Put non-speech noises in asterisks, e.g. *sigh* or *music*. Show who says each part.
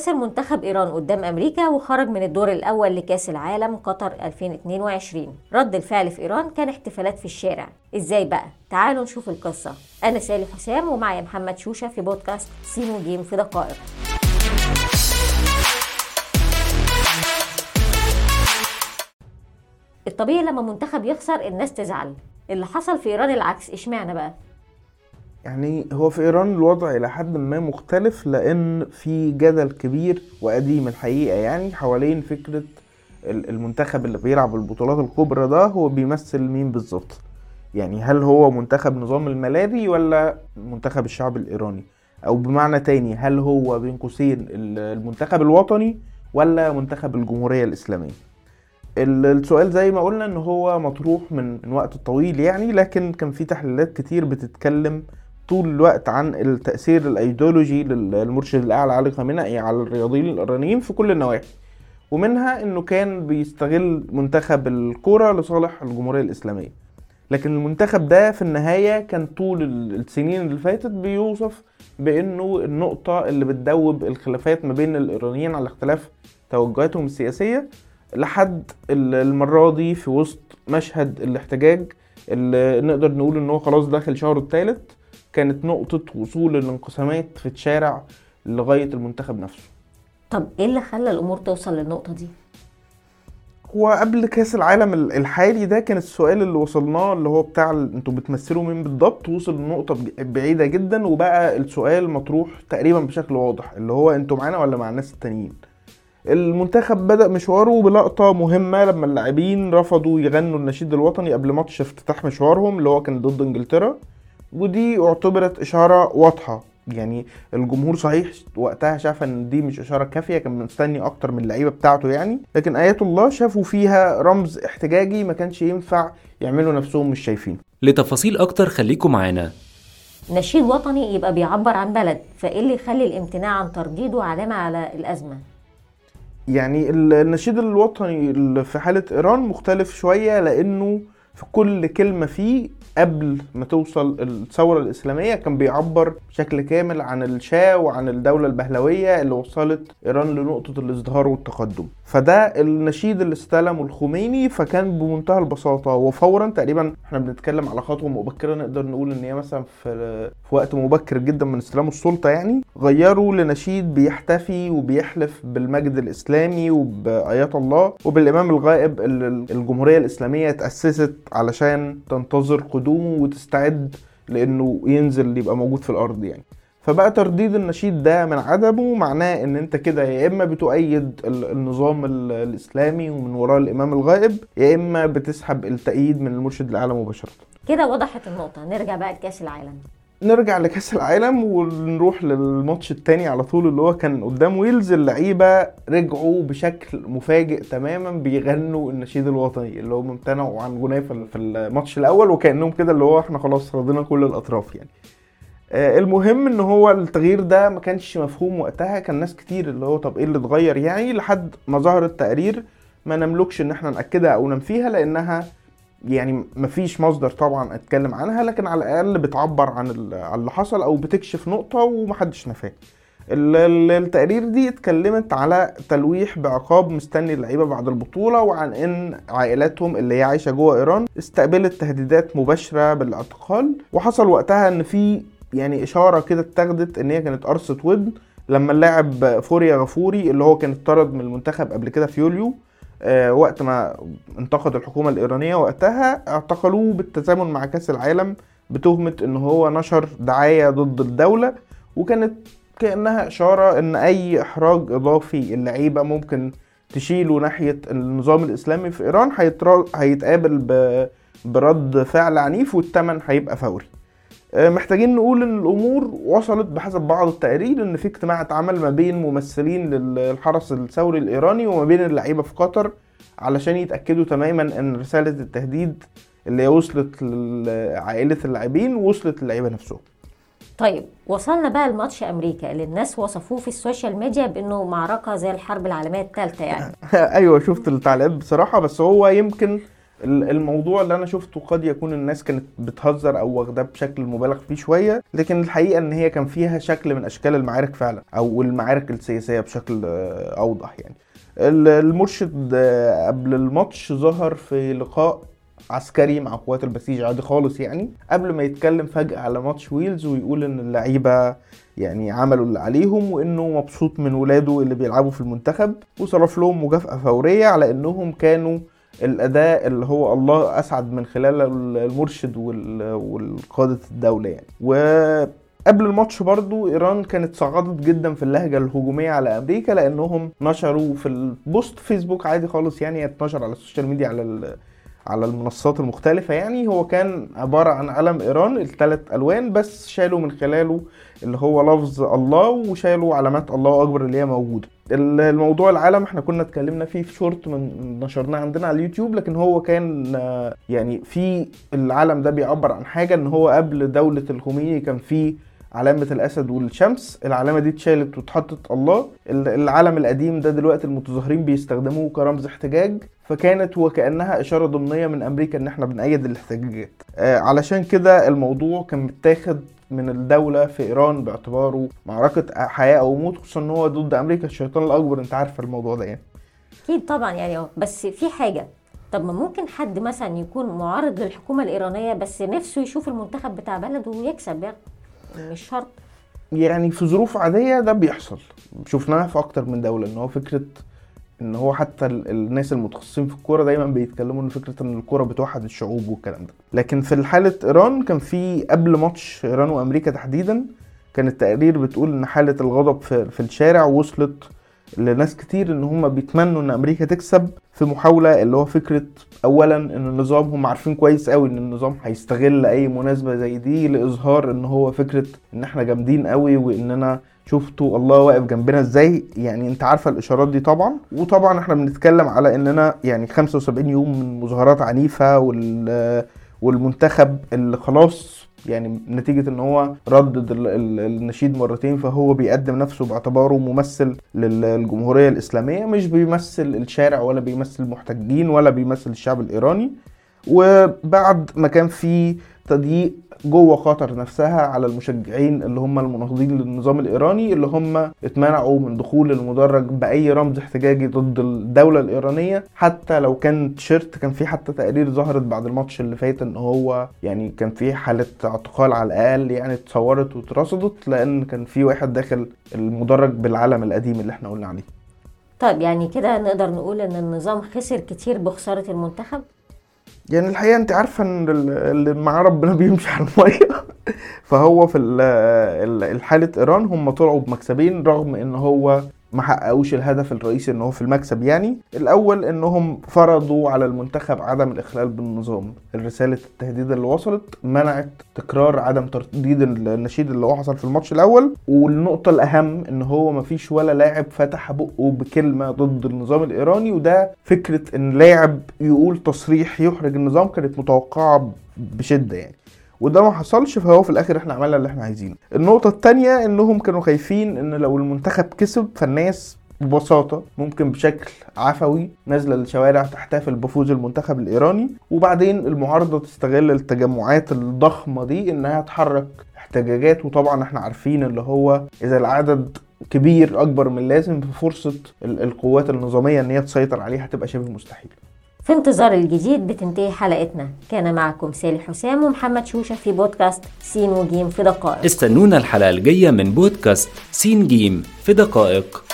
Speaker 1: خسر منتخب إيران قدام أمريكا وخرج من الدور الأول لكأس العالم قطر 2022 رد الفعل في إيران كان احتفالات في الشارع. إزاي بقى؟ تعالوا نشوف القصة. أنا سالي حسام ومعي محمد شوشة في بودكاست سينو جيم في دقائق. الطبيعي لما منتخب يخسر الناس تزعل. اللي حصل في إيران العكس إشمعنى بقى؟
Speaker 2: يعني هو في إيران الوضع إلى حد ما مختلف لأن في جدل كبير وقديم الحقيقة. يعني حوالين فكرة المنتخب اللي بيلعب البطولات الكبرى ده هو بيمثل مين بالظبط؟ يعني هل هو منتخب نظام الملاذي ولا منتخب الشعب الإيراني؟ أو بمعنى تاني هل هو بين قوسين المنتخب الوطني ولا منتخب الجمهورية الإسلامية؟ السؤال زي ما قلنا إن هو مطروح من وقت طويل يعني لكن كان في تحليلات كتير بتتكلم طول الوقت عن التأثير الأيديولوجي للمرشد الأعلى علي خامنئي على الرياضيين الإيرانيين في كل النواحي. ومنها إنه كان بيستغل منتخب الكرة لصالح الجمهورية الإسلامية. لكن المنتخب ده في النهاية كان طول السنين اللي فاتت بيوصف بأنه النقطة اللي بتدوب الخلافات ما بين الإيرانيين على اختلاف توجهاتهم السياسية لحد المرة دي في وسط مشهد الاحتجاج اللي نقدر نقول إن هو خلاص داخل شهره الثالث كانت نقطة وصول الانقسامات في الشارع لغاية المنتخب نفسه.
Speaker 1: طب إيه اللي خلى الأمور توصل للنقطة دي؟
Speaker 2: هو قبل كأس العالم الحالي ده كان السؤال اللي وصلناه اللي هو بتاع أنتوا بتمثلوا مين بالضبط؟ وصل لنقطة بعيدة جدا وبقى السؤال مطروح تقريبا بشكل واضح اللي هو أنتوا معانا ولا مع الناس التانيين؟ المنتخب بدأ مشواره بلقطة مهمة لما اللاعبين رفضوا يغنوا النشيد الوطني قبل ماتش افتتاح مشوارهم اللي هو كان ضد إنجلترا. ودي اعتبرت إشارة واضحة. يعني الجمهور صحيح وقتها شاف إن دي مش إشارة كافية كان مستني أكتر من اللعيبة بتاعته يعني. لكن آيات الله شافوا فيها رمز احتجاجي ما كانش ينفع يعملوا نفسهم مش شايفينه.
Speaker 3: لتفاصيل أكتر خليكم معانا.
Speaker 1: نشيد وطني يبقى بيعبر عن بلد فإيه اللي يخلي الامتناع عن ترديده علامة على الأزمة؟
Speaker 2: يعني النشيد الوطني في حالة إيران مختلف شوية لأنه في كل كلمة فيه قبل ما توصل الثورة الإسلامية كان بيعبر بشكل كامل عن الشاه وعن الدولة البهلوية اللي وصلت إيران لنقطة الإزدهار والتقدم. فده النشيد اللي استلمه الخميني فكان بمنتهى البساطة. وفورا تقريبا إحنا بنتكلم على خطوة مبكرة نقدر نقول إن هي مثلا في, في وقت مبكر جدا من استلام السلطة يعني. غيروا لنشيد بيحتفي وبيحلف بالمجد الإسلامي وبآيات الله. وبالإمام الغائب اللي الجمهورية الإسلامية تأسست علشان تنتظر قدومه وتستعد لأنه ينزل يبقى موجود في الأرض يعني. فبقى ترديد النشيد ده من عدمه معناه إن أنت كده يا إما بتؤيد النظام الإسلامي ومن وراء الإمام الغائب يا إما بتسحب التأييد من المرشد الأعلى مباشرة.
Speaker 1: كده وضحت النقطة. نرجع بقى لكأس العالم.
Speaker 2: نرجع لكأس العالم ونروح للماتش التاني على طول اللي هو كان قدام ويلز. اللعيبة رجعوا بشكل مفاجئ تماما بيغنوا النشيد الوطني اللي هم امتنعوا عن غناه في الماتش الأول وكأنهم كده اللي هو إحنا خلاص رضينا كل الأطراف يعني. آه المهم إن هو التغيير ده ما كانش مفهوم وقتها. كان ناس كتير اللي هو طب إيه اللي اتغير يعني؟ لحد ما ظهر التقرير ما نملكش إن إحنا نأكدها أو ننفيها لأنها يعني مفيش مصدر طبعا أتكلم عنها لكن على الأقل بتعبر عن اللي حصل أو بتكشف نقطة ومحدش نفاها التقرير دي اتكلمت على تلويح بعقاب مستني اللعيبة بعد البطولة وعن إن عائلاتهم اللي هي عايشة جوه إيران استقبلت تهديدات مباشرة بالاعتقال وحصل وقتها إن في يعني إشارة كده اتاخدت إن هي كانت قرصة ودن لما اللاعب فوريا غفوري اللي هو كان اتطرد من المنتخب قبل كده في يوليو وقت ما انتقد الحكومة الإيرانية وقتها اعتقلوه بالتزامن مع كأس العالم بتهمة إن هو نشر دعاية ضد الدولة وكانت كأنها إشارة إن أي إحراج إضافي اللعيبة ممكن تشيله ناحية النظام الإسلامي في إيران هيتقابل برد فعل عنيف والثمن هيبقى فوري. آه، محتاجين نقول إن الأمور وصلت بحسب بعض التقارير إن في اجتماع اتعمل ما بين ممثلين للحرس الثوري الإيراني وما بين اللعيبة في قطر علشان يتأكدوا تماما إن رسالة التهديد اللي وصلت لعائله اللاعبين وصلت للعيبة نفسهم.
Speaker 1: طيب وصلنا بقى لماتش أمريكا اللي الناس وصفوه في ال social media بإنه معركة زي الحرب العالمية الثالثه يعني. *laughs*
Speaker 2: أيوه شفت التعليقات بصراحة بس هو يمكن الموضوع اللي أنا شفته قد يكون الناس كانت بتهزر أو واخداه بشكل مبالغ فيه شوية لكن الحقيقة إن هي كان فيها شكل من أشكال المعارك فعلا أو المعارك السياسية بشكل أوضح يعني. ال- المرشد قبل الماتش ظهر في لقاء عسكري مع قوات البسيج عادي خالص يعني قبل ما يتكلم فجأة على ماتش ويلز ويقول إن اللعيبة يعني عملوا اللي عليهم وإنه مبسوط من ولاده اللي بيلعبوا في المنتخب وصرف لهم مكافأة فورية على إنهم كانوا الأداء اللي هو الله أسعد من خلال المرشد وال- والقادة الدولة يعني. وقبل الماتش برضو إيران كانت صعدت جدا في اللهجة الهجومية على أمريكا لأنهم نشروا في ال post Facebook عادي خالص يعني اتنشر على ال social media على على المنصات المختلفة يعني. هو كان عبارة عن علم إيران الثلاث ألوان بس شالوا من خلاله اللي هو لفظ الله وشالوا علامات الله أكبر اللي هي موجودة. ال- الموضوع العلم إحنا كنا اتكلمنا فيه في شورت من نشرناه عندنا على اليوتيوب لكن هو كان آه، يعني في العلم ده بيعبر عن حاجة إن هو قبل دولة الخميني كان في علامة الأسد والشمس. العلامة دي اتشالت واتحطت الله. ال- العلم القديم ده دلوقتي المتظاهرين بيستخدموه كرمز احتجاج. فكانت وكأنها إشارة ضمنية من أمريكا إن إحنا بنأيد الاحتجاجات. آه علشان كده الموضوع كان متاخد من الدولة في إيران باعتباره معركة حياة أو موت خصوصا إن هو ضد أمريكا. الشيطان الأكبر أنت عارف الموضوع ده يعني.
Speaker 1: أكيد طبعا يعني. بس في حاجة. طب ما ممكن حد مثلا يكون معارض للحكومة الإيرانية بس نفسه يشوف المنتخب بتاع بلده ويكسب يعني مش شرط.
Speaker 2: يعني في ظروف عادية ده بيحصل. شفناها في أكتر من دولة إن هو فكرة إن هو حتى ال- الناس المتخصصين في الكورة دايما بيتكلموا إن فكرة إن الكورة بتوحد الشعوب والكلام ده. لكن في حالة إيران كان في قبل ماتش إيران وأمريكا تحديدا كان التقارير بتقول إن حالة الغضب في, في الشارع وصلت لناس كتير إن هم بيتمنوا إن أمريكا تكسب في محاولة اللي هو فكرة اولا إن النظام هم عارفين كويس قوي إن النظام هيستغل أي مناسبة زي دي لإظهار إن هو فكرة إن إحنا جامدين قوي وإننا شفتوا الله واقف جنبنا إزاي. يعني أنت عارفة الإشارات دي طبعا. وطبعا إحنا بنتكلم على إننا يعني 75 يوم من مظاهرات عنيفة وال والمنتخب اللي خلاص يعني نتيجة إن هو ردد ال- ال- النشيد مرتين فهو بيقدم نفسه باعتباره ممثل للجمهورية الإسلامية مش بيمثل الشارع ولا بيمثل المحتجين ولا بيمثل الشعب الإيراني. وبعد ما كان في تضييق جوه قطر نفسها على المشجعين اللي هم المناهضين للنظام الإيراني اللي هم اتمنعوا من دخول المدرج بأي رمز احتجاجي ضد الدولة الإيرانية. حتى لو كان تيشيرت كان في حتى تقارير ظهرت بعد الماتش اللي فات إن هو يعني كان في حالة اعتقال على الأقل يعني اتصورت واترصدت لأن كان في واحد داخل المدرج بالعلم القديم اللي إحنا قلنا عليه.
Speaker 1: طيب يعني كده نقدر نقول إن النظام خسر كتير بخسارة المنتخب؟
Speaker 2: يعني الحقيقة انت عارفة ان ال- اللي معاه ربنا *laughs* بيمشي على المية. فهو في ال- ال- الحاله إيران هم طلعوا بمكسبين رغم إن هو ما حققوش الهدف الرئيسي إن هو في المكسب يعني. الأول إنهم فرضوا على المنتخب عدم الإخلال بالنظام. رساله التهديد اللي وصلت منعت تكرار عدم ترديد النشيد اللي هو حصل في الماتش الأول. والنقطة الأهم إن هو ما فيش ولا لاعب فتح بقه بكلمة ضد النظام الإيراني وده فكرة إن لاعب يقول تصريح يحرج النظام كانت متوقعة بشدة يعني. وده ما حصلش فهو في الآخر إحنا عملنا اللي إحنا عايزينه. النقطة التانية إنهم كانوا خايفين إن لو المنتخب كسب فالناس ببساطة ممكن بشكل عفوي نازلة الشوارع تحتفل بفوز المنتخب الإيراني وبعدين المعارضة تستغل التجمعات الضخمة دي إنها تحرك احتجاجات وطبعا إحنا عارفين اللي هو إذا العدد كبير أكبر من اللازم ففرصة ال- القوات النظامية إن هي تسيطر عليه هتبقى شبه مستحيل.
Speaker 1: في انتظار الجديد بتنتهي حلقتنا. كان معكم سالي حسام ومحمد شوشة في بودكاست سين وجيم في دقائق.
Speaker 3: استنونا الحلقة الجاية من بودكاست سين جيم في دقائق.